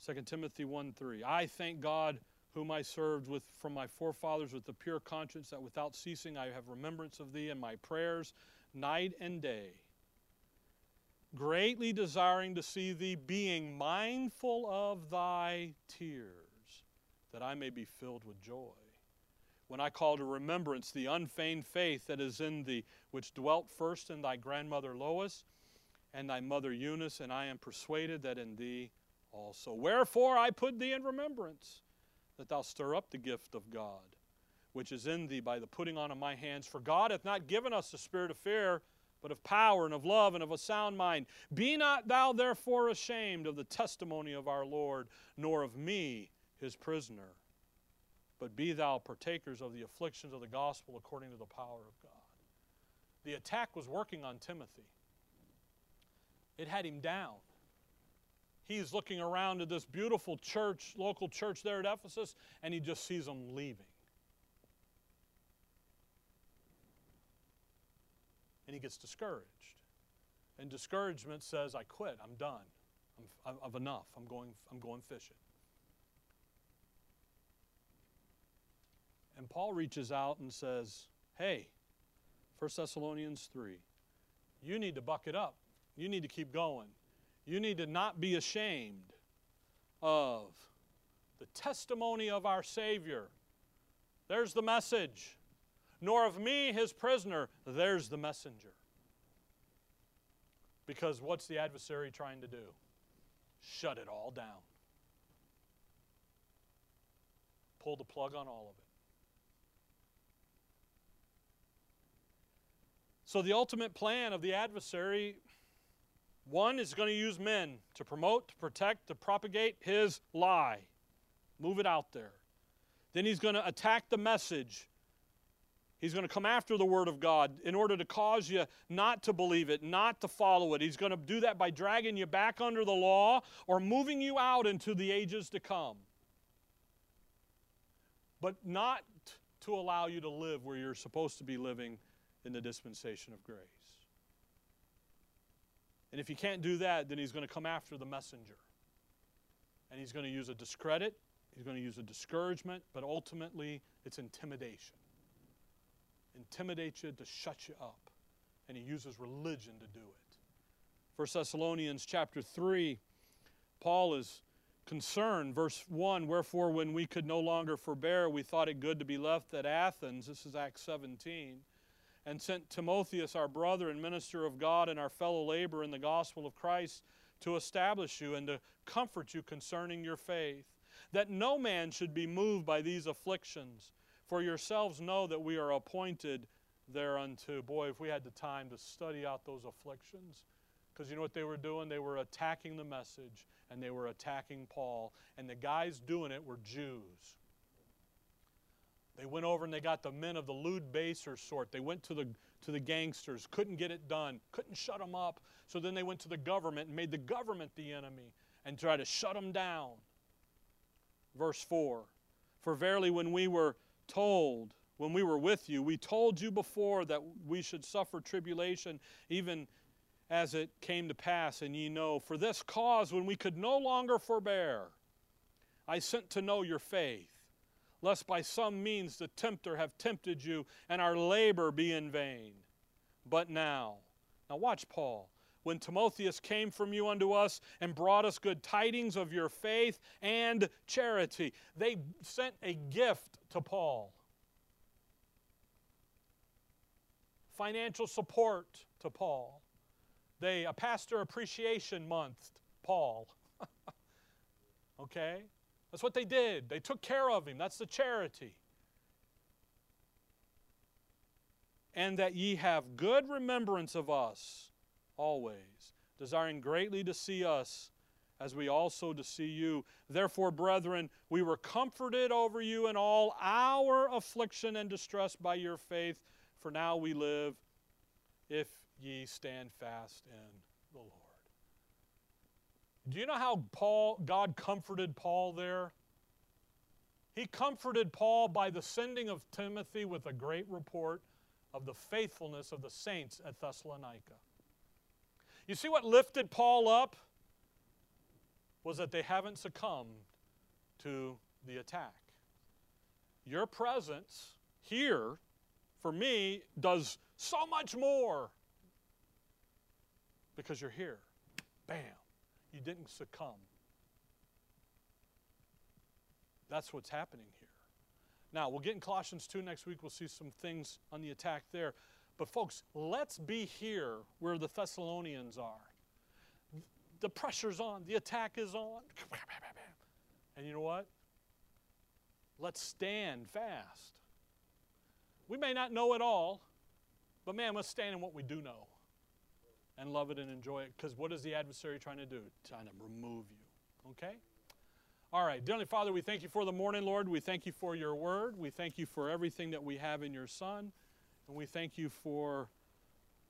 S1: 2 Timothy 1 3. I thank God whom I served with from my forefathers with a pure conscience, that without ceasing I have remembrance of thee in my prayers night and day, greatly desiring to see thee, being mindful of thy tears that I may be filled with joy. When I call to remembrance the unfeigned faith that is in thee, which dwelt first in thy grandmother Lois and thy mother Eunice, and I am persuaded that in thee also. Wherefore I put thee in remembrance, that thou stir up the gift of God, which is in thee by the putting on of my hands. For God hath not given us the spirit of fear, but of power and of love and of a sound mind. Be not thou therefore ashamed of the testimony of our Lord, nor of me his prisoner. But be thou partakers of the afflictions of the gospel according to the power of God. The attack was working on Timothy, it had him down. He's looking around at this beautiful church, local church there at Ephesus, and he just sees them leaving. And he gets discouraged. And discouragement says, I quit, I'm done. I'm, I've enough. I'm going, I'm going fishing. And Paul reaches out and says, Hey, 1 Thessalonians 3, you need to buck it up. You need to keep going. You need to not be ashamed of the testimony of our Savior. There's the message. Nor of me, his prisoner. There's the messenger. Because what's the adversary trying to do? Shut it all down. Pull the plug on all of it. So, the ultimate plan of the adversary one is going to use men to promote, to protect, to propagate his lie, move it out there. Then he's going to attack the message. He's going to come after the Word of God in order to cause you not to believe it, not to follow it. He's going to do that by dragging you back under the law or moving you out into the ages to come. But not to allow you to live where you're supposed to be living in the dispensation of grace. And if he can't do that, then he's going to come after the messenger. And he's going to use a discredit, he's going to use a discouragement, but ultimately it's intimidation. Intimidate you to shut you up. And he uses religion to do it. 1 Thessalonians chapter 3, Paul is concerned. Verse 1 Wherefore, when we could no longer forbear, we thought it good to be left at Athens. This is Acts 17. And sent Timotheus, our brother and minister of God, and our fellow laborer in the gospel of Christ, to establish you and to comfort you concerning your faith, that no man should be moved by these afflictions. For yourselves know that we are appointed thereunto. Boy, if we had the time to study out those afflictions, because you know what they were doing? They were attacking the message and they were attacking Paul. And the guys doing it were Jews. They went over and they got the men of the lewd baser sort. They went to the, to the gangsters, couldn't get it done, couldn't shut them up. So then they went to the government and made the government the enemy and tried to shut them down. Verse 4 For verily, when we were told, when we were with you, we told you before that we should suffer tribulation, even as it came to pass, and ye know. For this cause, when we could no longer forbear, I sent to know your faith lest by some means the tempter have tempted you and our labor be in vain. But now, now watch Paul. When Timotheus came from you unto us and brought us good tidings of your faith and charity, they sent a gift to Paul. Financial support to Paul. They a pastor appreciation month, Paul. okay? That's what they did. They took care of him. That's the charity. And that ye have good remembrance of us always, desiring greatly to see us as we also to see you. Therefore, brethren, we were comforted over you in all our affliction and distress by your faith, for now we live if ye stand fast in. Do you know how Paul, God comforted Paul there? He comforted Paul by the sending of Timothy with a great report of the faithfulness of the saints at Thessalonica. You see what lifted Paul up? Was that they haven't succumbed to the attack. Your presence here, for me, does so much more because you're here. Bam. You didn't succumb. That's what's happening here. Now, we'll get in Colossians 2 next week. We'll see some things on the attack there. But, folks, let's be here where the Thessalonians are. The pressure's on, the attack is on. And you know what? Let's stand fast. We may not know it all, but man, let's stand in what we do know and love it and enjoy it. Because what is the adversary trying to do? Trying to remove you. Okay? All right. Dearly Father, we thank you for the morning, Lord. We thank you for your word. We thank you for everything that we have in your Son. And we thank you for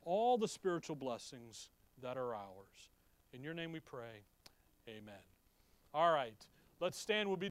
S1: all the spiritual blessings that are ours. In your name we pray. Amen. All right. Let's stand. We'll be